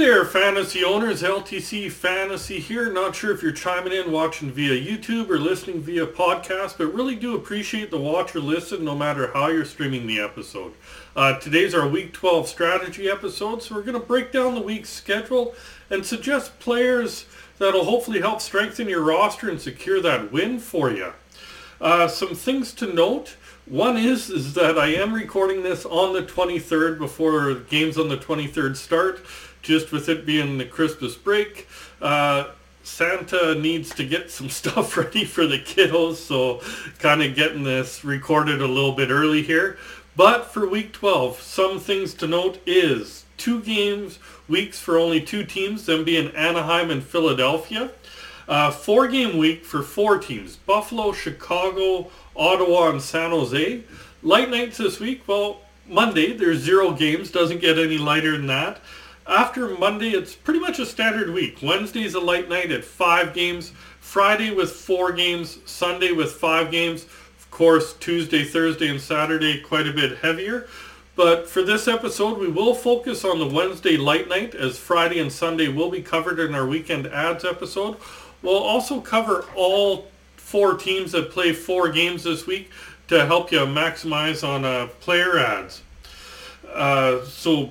there, fantasy owners. LTC Fantasy here. Not sure if you're chiming in, watching via YouTube or listening via podcast, but really do appreciate the watch or listen no matter how you're streaming the episode. Uh, today's our Week 12 strategy episode, so we're going to break down the week's schedule and suggest players that'll hopefully help strengthen your roster and secure that win for you. Uh, some things to note. One is is that I am recording this on the 23rd before games on the 23rd start, just with it being the Christmas break. Uh, Santa needs to get some stuff ready for the kiddos, so kind of getting this recorded a little bit early here. But for week 12, some things to note is two games, weeks for only two teams, them being Anaheim and Philadelphia. Uh, four game week for four teams, Buffalo, Chicago, Ottawa, and San Jose. Light nights this week, well, Monday, there's zero games, doesn't get any lighter than that. After Monday, it's pretty much a standard week. Wednesday's a light night at five games, Friday with four games, Sunday with five games. Of course, Tuesday, Thursday, and Saturday quite a bit heavier. But for this episode, we will focus on the Wednesday light night as Friday and Sunday will be covered in our weekend adds episode. We'll also cover all four teams that play four games this week to help you maximize on uh, player adds. Uh, so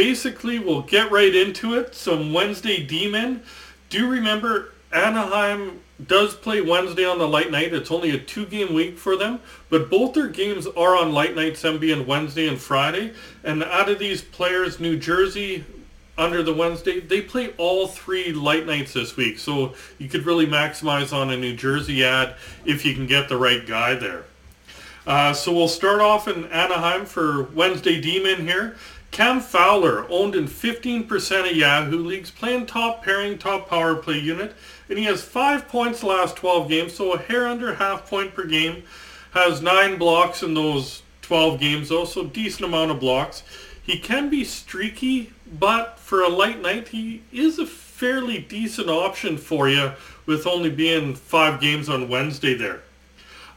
basically, we'll get right into it. Some Wednesday D-men. Do remember Anaheim does play Wednesday on the light night. It's only a two-game week for them, but both their games are on light nights, them being Wednesday and Friday. And out of these players, New Jersey under the Wednesday, they play all three light nights this week. So you could really maximize on a New Jersey add if you can get the right guy there. Uh, so we'll start off in Anaheim for Wednesday D-men here. Cam Fowler, owned in 15% of Yahoo leagues, playing top pairing, top power play unit, and he has five points last 12 games, so a hair under half point per game. Has nine blocks in those 12 games, though, so decent amount of blocks. He can be streaky, but for a light night, he is a fairly decent option for you with only being five games on Wednesday there.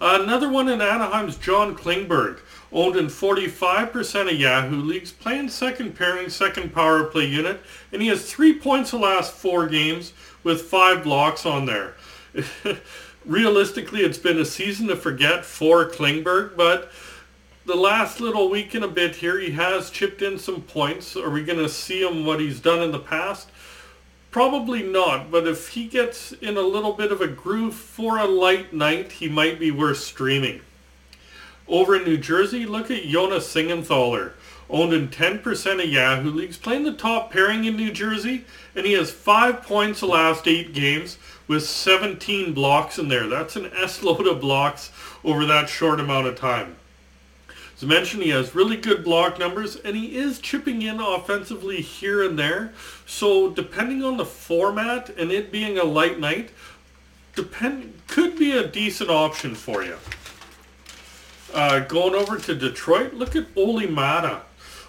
Another one in Anaheim's John Klingberg, owned in 45% of Yahoo leagues, playing second pairing, second power play unit, and he has three points the last four games with five blocks on there. Realistically, it's been a season to forget for Klingberg, but the last little week and a bit here, he has chipped in some points. Are we going to see him what he's done in the past? Probably not, but if he gets in a little bit of a groove for a light night, he might be worth streaming. Over in New Jersey, look at Jonas Siegenthaler, owned in 10% of Yahoo leagues, playing the top pairing in New Jersey, and he has five points the last eight games with 17 blocks in there. That's an S-load of blocks over that short amount of time. As mentioned, he has really good block numbers, and he is chipping in offensively here and there. So depending on the format and it being a light night, depend could be a decent option for you. Uh, going over to Detroit, look at Olli Maatta,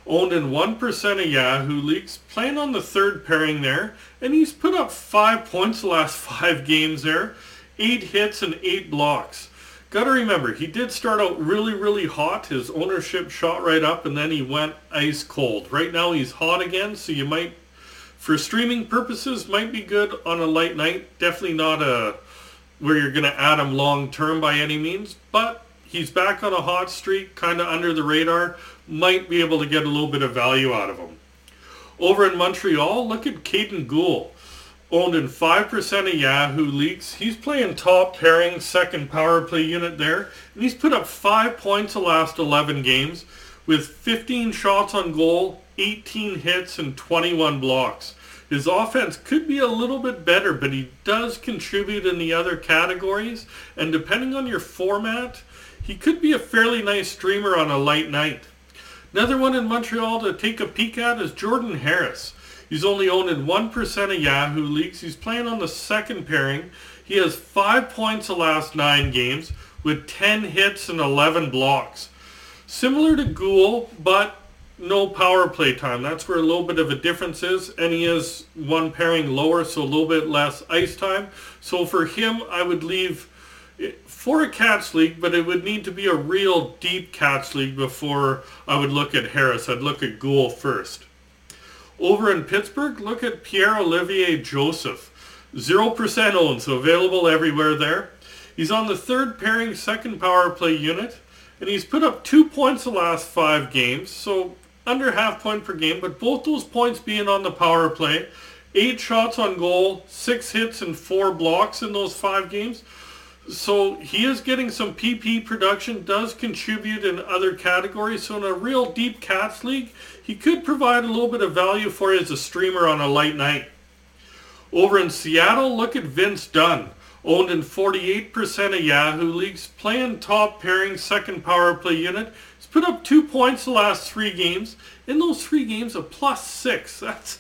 owned in 1% of Yahoo leagues, playing on the third pairing there, and he's put up five points the last five games there, eight hits and eight blocks. Got to remember, he did start out really, really hot. His ownership shot right up, and then he went ice cold. Right now, he's hot again, so you might, for streaming purposes, might be good on a light night. Definitely not a where you're going to add him long term by any means, but he's back on a hot streak, kind of under the radar. Might be able to get a little bit of value out of him. Over in Montreal, look at Kaiden Guhle owned in 5% of Yahoo leagues. He's playing top pairing, second power play unit there. And he's put up 5 points the last 11 games with 15 shots on goal, 18 hits, and 21 blocks. His offense could be a little bit better, but he does contribute in the other categories. And depending on your format, he could be a fairly nice streamer on a light night. Another one in Montreal to take a peek at is Jordan Harris. He's only owned in 1% of Yahoo leagues. He's playing on the second pairing. He has five points the last nine games with 10 hits and 11 blocks. Similar to Guhle, but no power play time. That's where a little bit of a difference is. And he is one pairing lower, so a little bit less ice time. So for him, I would leave for a Cats League, but it would need to be a real deep Cats League before I would look at Harris. I'd look at Guhle first. Over in Pittsburgh, look at Pierre-Olivier Joseph. 0% owned, so available everywhere there. He's on the third pairing second power play unit, and he's put up two points the last five games, so under half point per game, but both those points being on the power play. Eight shots on goal, six hits, and four blocks in those five games. So he is getting some PP production, does contribute in other categories. So in a real deep Cats league, he could provide a little bit of value for you as a streamer on a light night. Over in Seattle, look at Vince Dunn. Owned in 48% of Yahoo leagues, playing top pairing second power play unit. He's put up two points the last three games. In those three games, a plus six. That's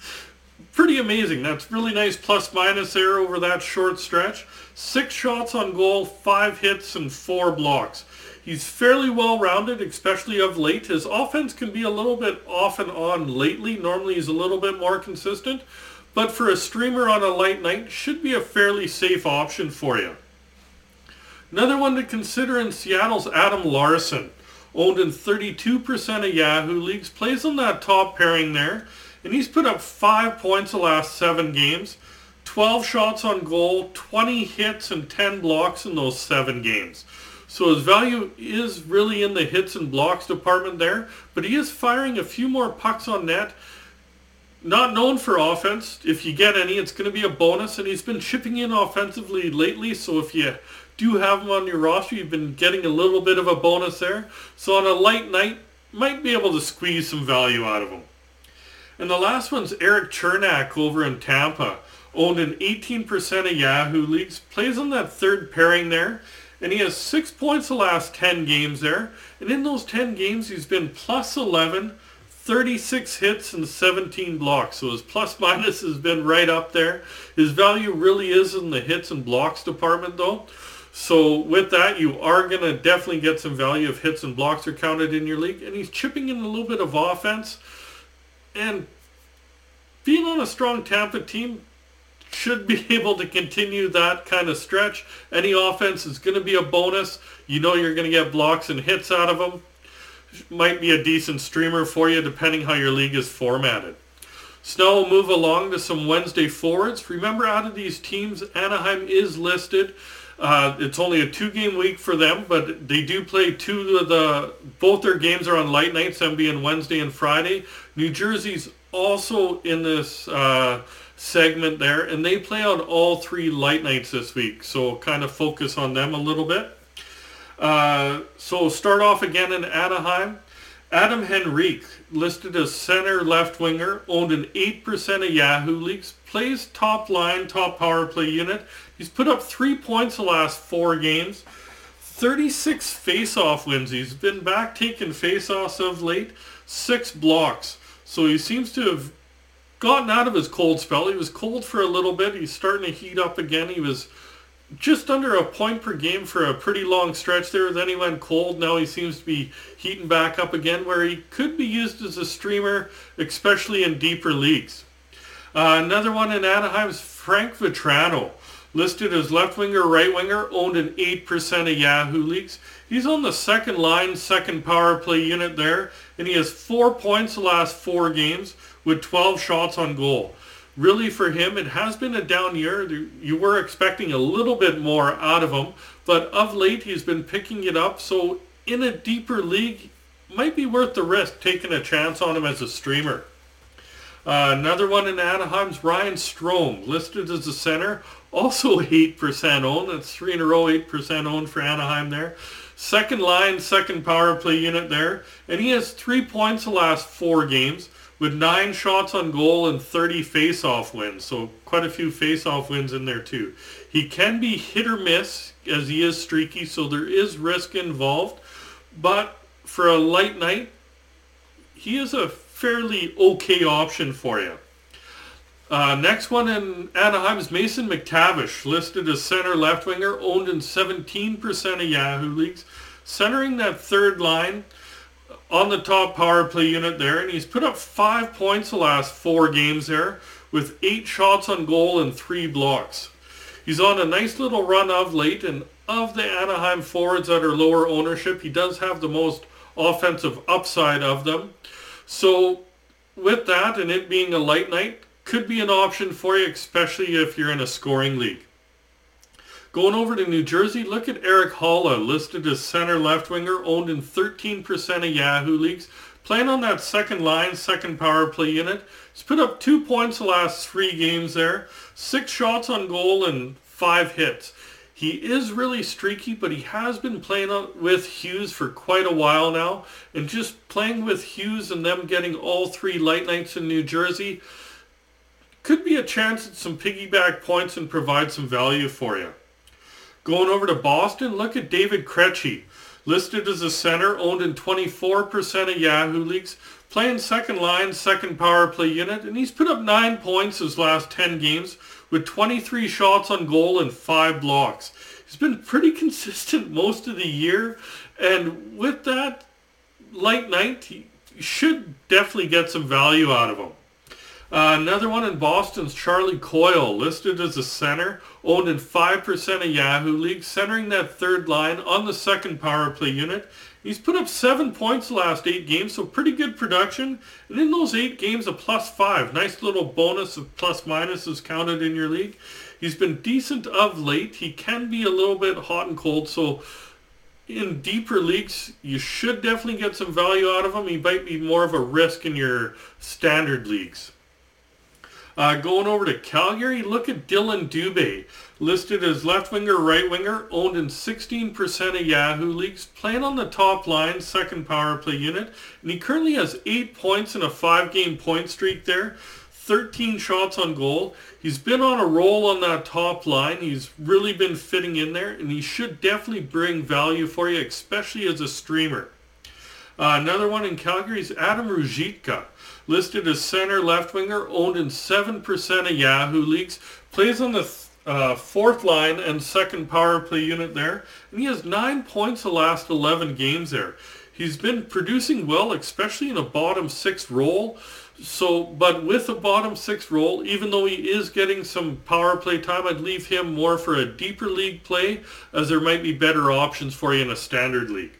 pretty amazing. That's really nice plus minus there over that short stretch. Six shots on goal, five hits, and four blocks. He's fairly well rounded, especially of late. His offense can be a little bit off and on lately. Normally he's a little bit more consistent. But for a streamer on a light night, should be a fairly safe option for you. Another one to consider in Seattle's Adam Larsson. Owned in 32% of Yahoo leagues, plays on that top pairing there. And he's put up five points the last seven games. 12 shots on goal, 20 hits, and 10 blocks in those seven games. So his value is really in the hits and blocks department there, but he is firing a few more pucks on net. Not known for offense. If you get any, it's going to be a bonus, and he's been chipping in offensively lately, so if you do have him on your roster, you've been getting a little bit of a bonus there. So on a light night, might be able to squeeze some value out of him. And the last one's Erik Cernak over in Tampa owned in 18% of Yahoo leagues, plays on that third pairing there, and he has six points the last 10 games there. And in those 10 games, he's been plus 11, 36 hits, and 17 blocks. So his plus minus has been right up there. His value really is in the hits and blocks department, though. So with that, you are going to definitely get some value if hits and blocks are counted in your league. And he's chipping in a little bit of offense. And being on a strong Tampa team, should be able to continue that kind of stretch. Any offense is going to be a bonus. You know you're going to get blocks and hits out of them. Might be a decent streamer for you depending how your league is formatted. So now we'll move along to some Wednesday forwards. Remember, out of these teams, Anaheim is listed. Uh, it's only a two-game week for them, but they do play two of the. Both their games are on light nights, them being Wednesday and Friday. New Jersey's also in this. Uh, segment there, and they play on all three light nights this week, so kind of focus on them a little bit. Uh, so start off again in Anaheim. Adam Henrique, listed as center left winger, owned an 8% of Yahoo leagues, plays top line, top power play unit. He's put up three points the last four games. 36 face-off wins. He's been back taking face-offs of late. Six blocks. So he seems to have gotten out of his cold spell. He was cold for a little bit. He's starting to heat up again. He was just under a point per game for a pretty long stretch there. Then he went cold. Now he seems to be heating back up again where he could be used as a streamer, especially in deeper leagues. Uh, another one in Anaheim is Frank Vatrano. Listed as left winger, right winger, owned in 8% of Yahoo leagues. He's on the second line, second power play unit there, and he has four points the last four games with 12 shots on goal. Really, for him, it has been a down year. You were expecting a little bit more out of him, but of late he's been picking it up. So, in a deeper league, might be worth the risk taking a chance on him as a streamer. Uh, another one in Anaheim's Ryan Strome, listed as a center, also 8% owned. That's three in a row, 8% owned for Anaheim there. Second line, second power play unit there. And he has three points the last four games with nine shots on goal and 30 face-off wins. So quite a few face-off wins in there too. He can be hit or miss as he is streaky, so there is risk involved. But for a light night, he is a fairly okay option for you. Uh, next one in Anaheim is Mason McTavish, listed as center left winger, owned in 17% of Yahoo leagues. Centering that third line, on the top power play unit there, and he's put up five points the last four games there with eight shots on goal and three blocks. He's on a nice little run of late, and of the Anaheim forwards that are lower ownership, he does have the most offensive upside of them. So with that and it being a light night, could be an option for you, especially if you're in a scoring league. Going over to New Jersey, look at Erik Haula, listed as center left winger, owned in 13% of Yahoo leagues. Playing on that second line, second power play unit. He's put up two points the last three games there. Six shots on goal and five hits. He is really streaky, but he has been playing with Hughes for quite a while now. And just playing with Hughes and them getting all three light nights in New Jersey could be a chance at some piggyback points and provide some value for you. Going over to Boston, look at David Krejci. Listed as a center, owned in 24% of Yahoo leagues, playing second line, second power play unit, and he's put up 9 points his last 10 games with 23 shots on goal and 5 blocks. He's been pretty consistent most of the year, and with that light night, he should definitely get some value out of him. Uh, another one in Boston's Charlie Coyle, listed as a center, owned in 5% of Yahoo League, centering that third line on the second power play unit. He's put up seven points last eight games, so pretty good production. And in those eight games, a plus five. Nice little bonus of plus minus is counted in your league. He's been decent of late. He can be a little bit hot and cold, so in deeper leagues, you should definitely get some value out of him. He might be more of a risk in your standard leagues. Uh, going over to Calgary, look at Dillon Dubé, listed as left winger, right winger, owned in 16% of Yahoo leagues, playing on the top line, second power play unit, and he currently has 8 points in a 5-game point streak there, 13 shots on goal. He's been on a roll on that top line. He's really been fitting in there, and he should definitely bring value for you, especially as a streamer. Uh, another one in Calgary is Adam Ruzicka listed as center left winger, owned in 7% of Yahoo leagues, plays on the uh, fourth line and second power play unit there, and he has nine points the last 11 games there. He's been producing well, especially in a bottom six role. So, but with a bottom six role, even though he is getting some power play time, I'd leave him more for a deeper league play, as there might be better options for you in a standard league.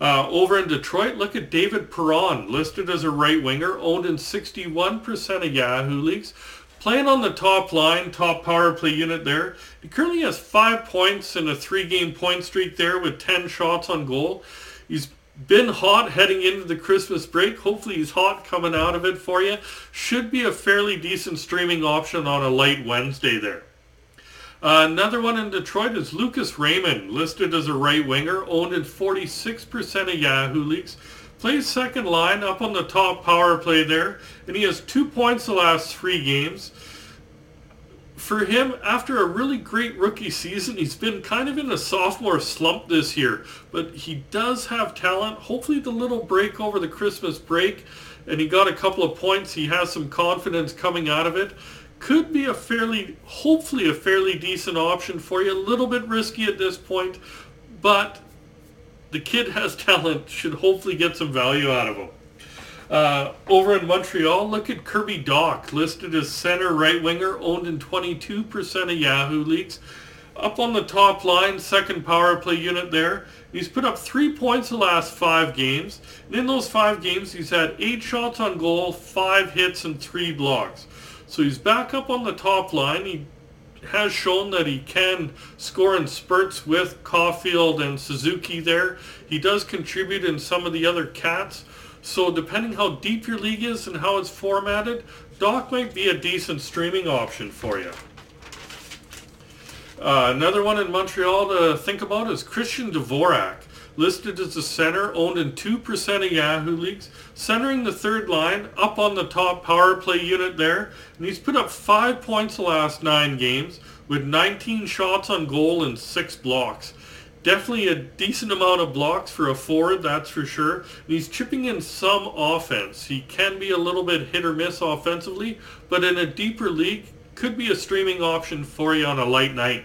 Uh, over in Detroit, look at David Perron, listed as a right winger, owned in 61% of Yahoo leagues. Playing on the top line, top power play unit there. He currently has five points in a three-game point streak there with 10 shots on goal. He's been hot heading into the Christmas break. Hopefully he's hot coming out of it for you. Should be a fairly decent streaming option on a light Wednesday there. Another one in Detroit is Lucas Raymond, listed as a right winger, owned in 46% of Yahoo leagues. Plays second line up on the top power play there, and he has two points the last three games. For him, after a really great rookie season, he's been kind of in a sophomore slump this year, but he does have talent. Hopefully the little break over the Christmas break, and he got a couple of points. He has some confidence coming out of it could be a fairly, hopefully a fairly decent option for you. A little bit risky at this point, but the kid has talent. Should hopefully get some value out of him. Uh, over in Montreal, look at Kirby Dach, listed as center right winger, owned in 22% of Yahoo leagues. Up on the top line, second power play unit there. He's put up three points the last five games. And in those five games, he's had eight shots on goal, five hits, and three blocks. So he's back up on the top line. He has shown that he can score in spurts with Caufield and Suzuki there. He does contribute in some of the other cats. So depending how deep your league is and how it's formatted, Dach might be a decent streaming option for you. Uh, another one in Montreal to think about is Christian Dvorak listed as a center, owned in 2% of Yahoo leagues, centering the third line, up on the top power play unit there, and he's put up 5 points the last 9 games, with 19 shots on goal and 6 blocks. Definitely a decent amount of blocks for a forward, that's for sure. And he's chipping in some offense. He can be a little bit hit or miss offensively, but in a deeper league, could be a streaming option for you on a light night.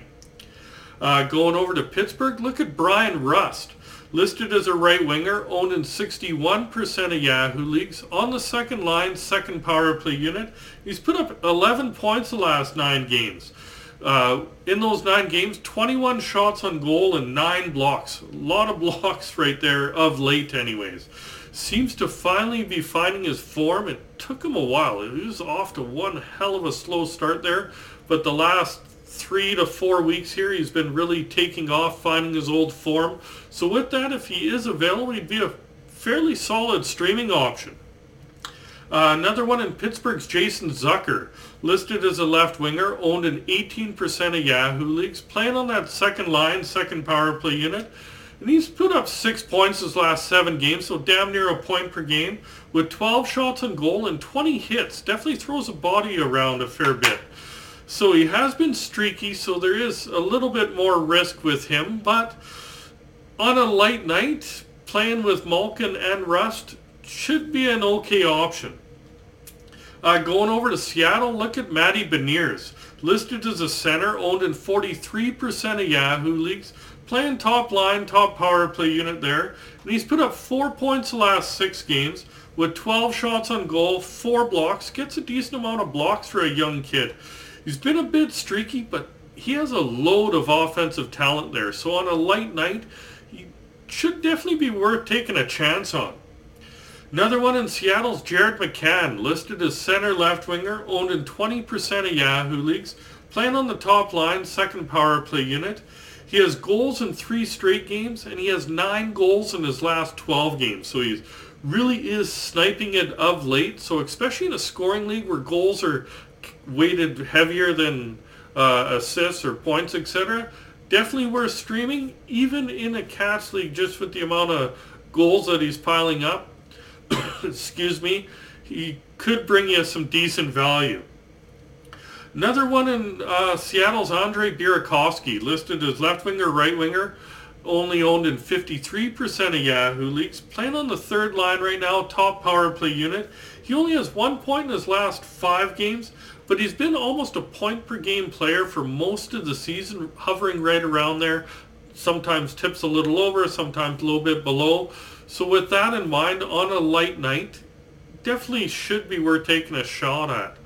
Uh, going over to Pittsburgh, look at Bryan Rust. Listed as a right winger, owned in 61% of Yahoo leagues. On the second line, second power play unit. He's put up 11 points the last nine games. Uh, in those nine games, 21 shots on goal and nine blocks. A lot of blocks right there of late anyways. seems to finally be finding his form. It took him a while. He was off to one hell of a slow start there, but the last three to four weeks here, he's been really taking off, finding his old form. So with that, if he is available, he'd be a fairly solid streaming option. Uh, another one in Pittsburgh's Jason Zucker, listed as a left winger, owned in 18% of Yahoo leagues, playing on that second line, second power play unit. And he's put up six points his last seven games, so damn near a point per game, with 12 shots on goal and 20 hits. Definitely throws a body around a fair bit. So he has been streaky, so there is a little bit more risk with him, but on a light night, playing with Malkin and Rust should be an okay option. Uh, going over to Seattle, look at Matty Beniers. Listed as a center, owned in 43% of Yahoo leagues, playing top line, top power play unit there. And he's put up four points the last six games with 12 shots on goal, four blocks. Gets a decent amount of blocks for a young kid. He's been a bit streaky, but he has a load of offensive talent there. So on a light night, he should definitely be worth taking a chance on. Another one in Seattle's Jared McCann, listed as center left winger, owned in 20% of Yahoo leagues, playing on the top line, second power play unit. He has goals in three straight games, and he has nine goals in his last 12 games. So he really is sniping it of late. So especially in a scoring league where goals are weighted heavier than uh, assists or points, etc., definitely worth streaming. Even in a Cats league, just with the amount of goals that he's piling up, excuse me, he could bring you some decent value. Another one in uh, Seattle's Andre Burakovsky, listed as left winger, right winger, only owned in 53% of Yahoo leagues. Playing on the third line right now, top power play unit. He only has one point in his last five games, but he's been almost a point per game player for most of the season, hovering right around there. Sometimes tips a little over, sometimes a little bit below. So with that in mind, on a light night, definitely should be worth taking a shot at.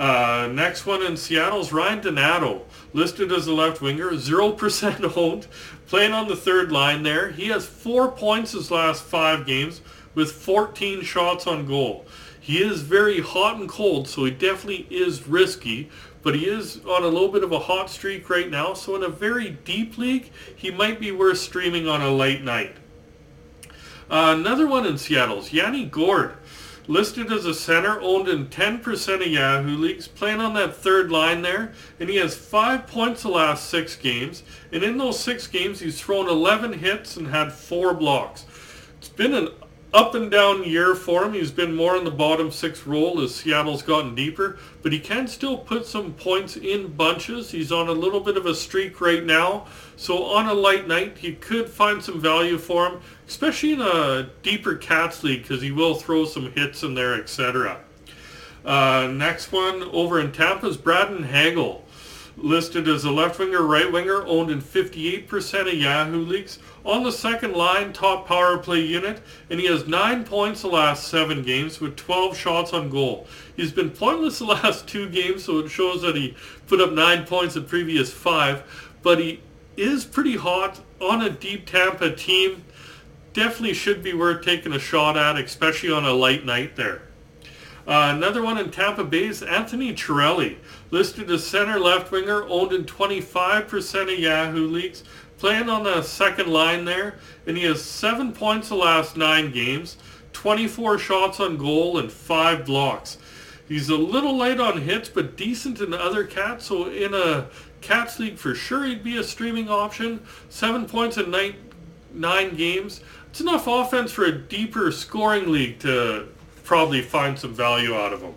Uh, next one in Seattle's Ryan Donato, listed as a left winger, 0% owned, playing on the third line there. He has four points his last five games with 14 shots on goal. He is very hot and cold, so he definitely is risky, but he is on a little bit of a hot streak right now, so in a very deep league, he might be worth streaming on a late night. Uh, another one in Seattle's Yanni Gourde, listed as a center, owned in 10% of Yahoo leagues, playing on that third line there, and he has five points the last six games, and in those six games he's thrown 11 hits and had four blocks. It's been an up and down year for him. He's been more in the bottom six role as Seattle's gotten deeper, but he can still put some points in bunches. He's on a little bit of a streak right now, so on a light night, you could find some value for him, especially in a deeper Cats league because he will throw some hits in there, etc. Uh, next one over in Tampa is Brandon Hagel listed as a left winger, right winger, owned in 58% of Yahoo leagues. On the second line, top power play unit, and he has nine points the last seven games with 12 shots on goal. He's been pointless the last two games, so it shows that he put up nine points the previous five, but he is pretty hot on a deep Tampa team. Definitely should be worth taking a shot at, especially on a light night there. Uh, another one in Tampa Bay is Anthony Cirelli, listed as center left winger, owned in 25% of Yahoo leagues, playing on the second line there, and he has seven points the last nine games, 24 shots on goal, and five blocks. He's a little light on hits, but decent in other cats. So in a cats league, for sure, he'd be a streaming option. Seven points in nine, nine games. It's enough offense for a deeper scoring league to probably find some value out of them.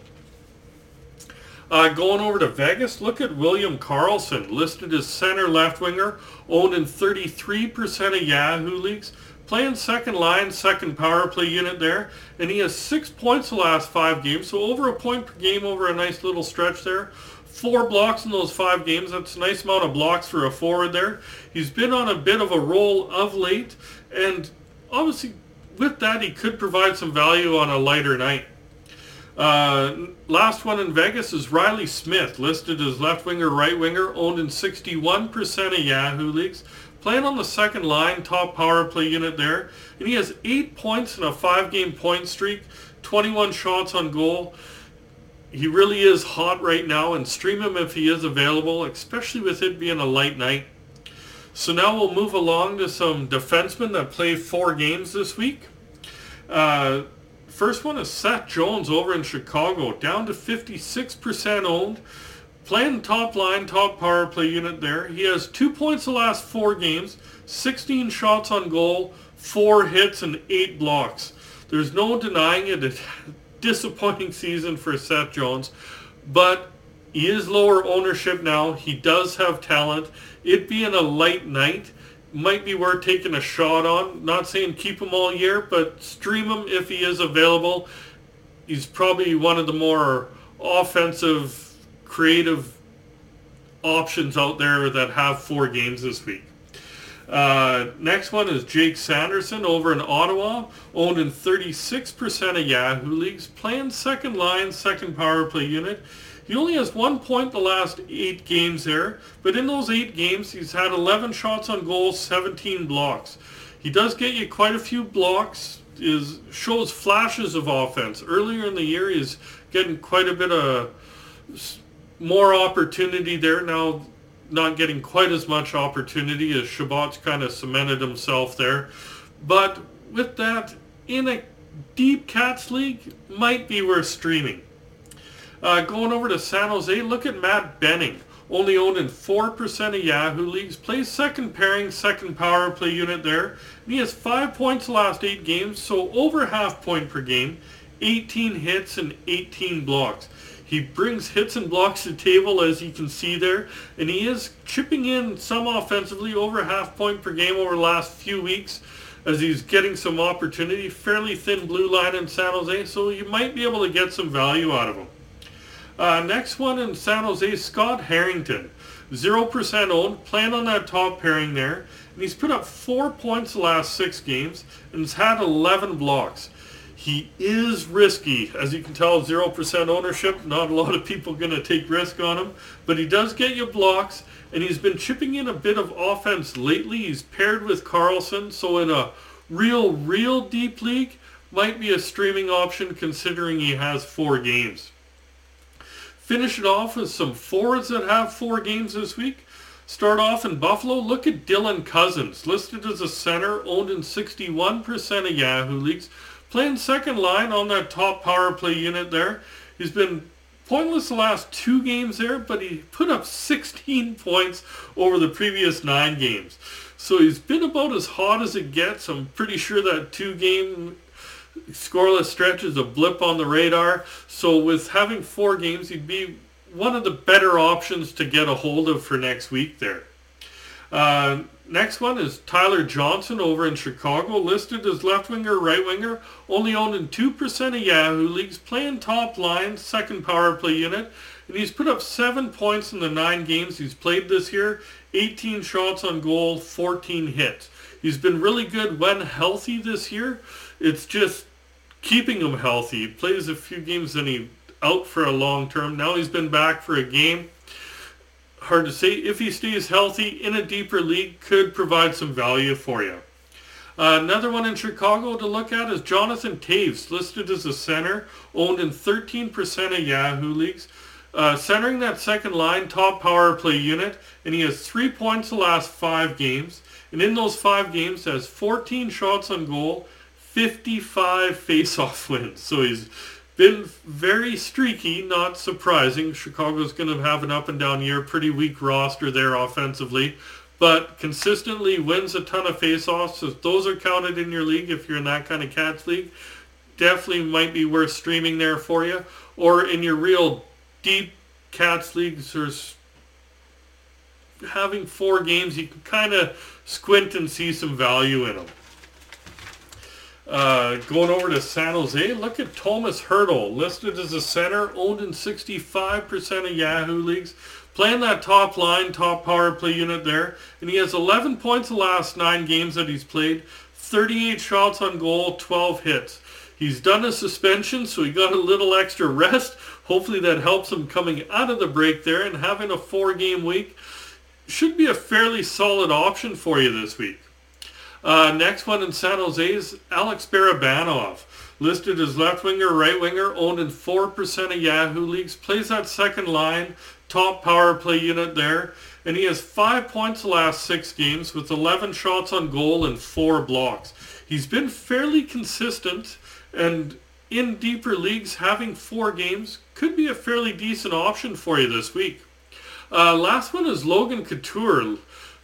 Uh, going over to Vegas, look at William Karlsson, listed as center left winger, owned in 33% of Yahoo leagues, playing second line, second power play unit there, and he has six points the last five games, so over a point per game over a nice little stretch there. Four blocks in those five games. That's a nice amount of blocks for a forward there. He's been on a bit of a roll of late, and obviously with that, he could provide some value on a lighter night. Uh, last one in Vegas is Reilly Smith, listed as left winger, right winger, owned in 61% of Yahoo leagues, playing on the second line, top power play unit there. And he has eight points in a five-game point streak, 21 shots on goal. He really is hot right now, and stream him if he is available, especially with it being a light night. So now we'll move along to some defensemen that played four games this week. Uh, first one is Seth Jones over in Chicago, down to 56% owned. Playing top line, top power play unit there. He has two points the last four games, 16 shots on goal, four hits, and eight blocks. There's no denying it. A disappointing season for Seth Jones, but he is lower ownership now. He does have talent. It being a light night might be worth taking a shot on. Not saying keep him all year, but stream him if he is available. He's probably one of the more offensive creative options out there that have four games this week. Uh, next one is Jake Sanderson over in Ottawa, owned in 36% of Yahoo leagues, playing second line, second power play unit. He only has one point the last eight games there, but in those eight games, he's had 11 shots on goal, 17 blocks. He does get you quite a few blocks, is shows flashes of offense. Earlier in the year, he's getting quite a bit of more opportunity there now not getting quite as much opportunity as Chabot's kind of cemented himself there. But with that, in a deep Cats league, might be worth streaming. Uh, going over to San Jose, look at Matt Benning. Only owned in 4% of Yahoo leagues. Plays second pairing, second power play unit there. And he has 5 points the last 8 games, so over half point per game. 18 hits and 18 blocks. He brings hits and blocks to the table, as you can see there, and he is chipping in some offensively, over half point per game over the last few weeks, as he's getting some opportunity. Fairly thin blue line in San Jose, so you might be able to get some value out of him. Uh, next one in San Jose, Scott Harrington. 0% owned, playing on that top pairing there. And he's put up four points the last six games and has had 11 blocks. He is risky. As you can tell, 0% ownership. Not a lot of people going to take risk on him. But he does get you blocks. And he's been chipping in a bit of offense lately. He's paired with Karlsson. So in a real, real deep league, might be a streaming option considering he has four games. Finish it off with some forwards that have four games this week. Start off in Buffalo. Look at Dylan Cozens, listed as a center, owned in 61% of Yahoo leagues. Playing second line on that top power play unit there. He's been pointless the last two games there, but he put up 16 points over the previous nine games. So he's been about as hot as it gets. I'm pretty sure that two game scoreless stretch is a blip on the radar. So with having four games, he'd be one of the better options to get a hold of for next week there. Uh, next one is Tyler Johnson over in Chicago, listed as left winger, right winger, only owned in 2% of Yahoo leagues, playing top line, second power play unit, and he's put up seven points in the nine games he's played this year, 18 shots on goal, 14 hits. He's been really good when healthy this year. It's just keeping him healthy. He plays a few games and he out for a long term. Now he's been back for a game hard to say. If he stays healthy in a deeper league, could provide some value for you. Uh, another one in Chicago to look at is Jonathan Toews, listed as a center, owned in 13% of Yahoo leagues. Uh, centering that second line, top power play unit, and he has three points the last five games. And in those five games, has 14 shots on goal, 55 face-off wins. So he's been very streaky, not surprising. Chicago's going to have an up and down year, pretty weak roster there offensively, but consistently wins a ton of faceoffs. So those are counted in your league if you're in that kind of Cats league. Definitely might be worth streaming there for you. Or in your real deep Cats leagues, there's having four games, you can kind of squint and see some value in them. Uh, going over to San Jose, look at Thomas Hertl, listed as a center, owned in 65% of Yahoo leagues, playing that top line, top power play unit there, and he has 11 points the last nine games that he's played, 38 shots on goal, 12 hits. He's done a suspension, so he got a little extra rest. Hopefully that helps him coming out of the break there and having a four-game week should be a fairly solid option for you this week. Uh, next one in San Jose is Alex Barabanov. Listed as left winger, right winger, owned in 4% of Yahoo leagues, plays that second line, top power play unit there, and he has five points the last six games with 11 shots on goal and four blocks. He's been fairly consistent, and in deeper leagues, having four games could be a fairly decent option for you this week. Uh, last one is Logan Couture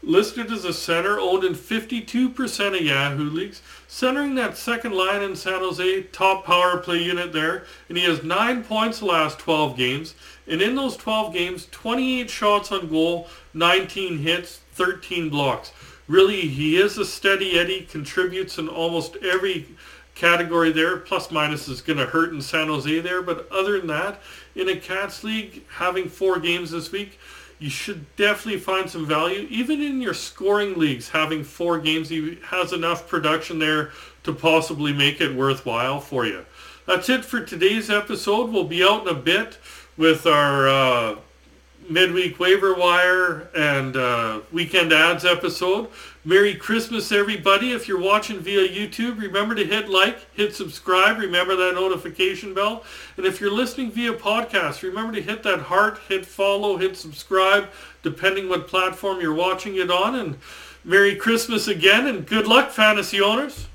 listed as a center, owned in 52% of Yahoo leagues, centering that second line in San Jose, top power play unit there, and he has 9 points the last 12 games, and in those 12 games, 28 shots on goal, 19 hits, 13 blocks. Really, he is a steady Eddie, contributes in almost every category there. Plus minus is going to hurt in San Jose there, but other than that, in a Cats League, having four games this week, you should definitely find some value. Even in your scoring leagues, having four games, he has enough production there to possibly make it worthwhile for you. That's it for today's episode. We'll be out in a bit with our uh, midweek waiver wire and uh, weekend adds episode. Merry Christmas, everybody. If you're watching via YouTube, remember to hit like, hit subscribe, remember that notification bell. And if you're listening via podcast, remember to hit that heart, hit follow, hit subscribe, depending what platform you're watching it on. And Merry Christmas again, and good luck, fantasy owners.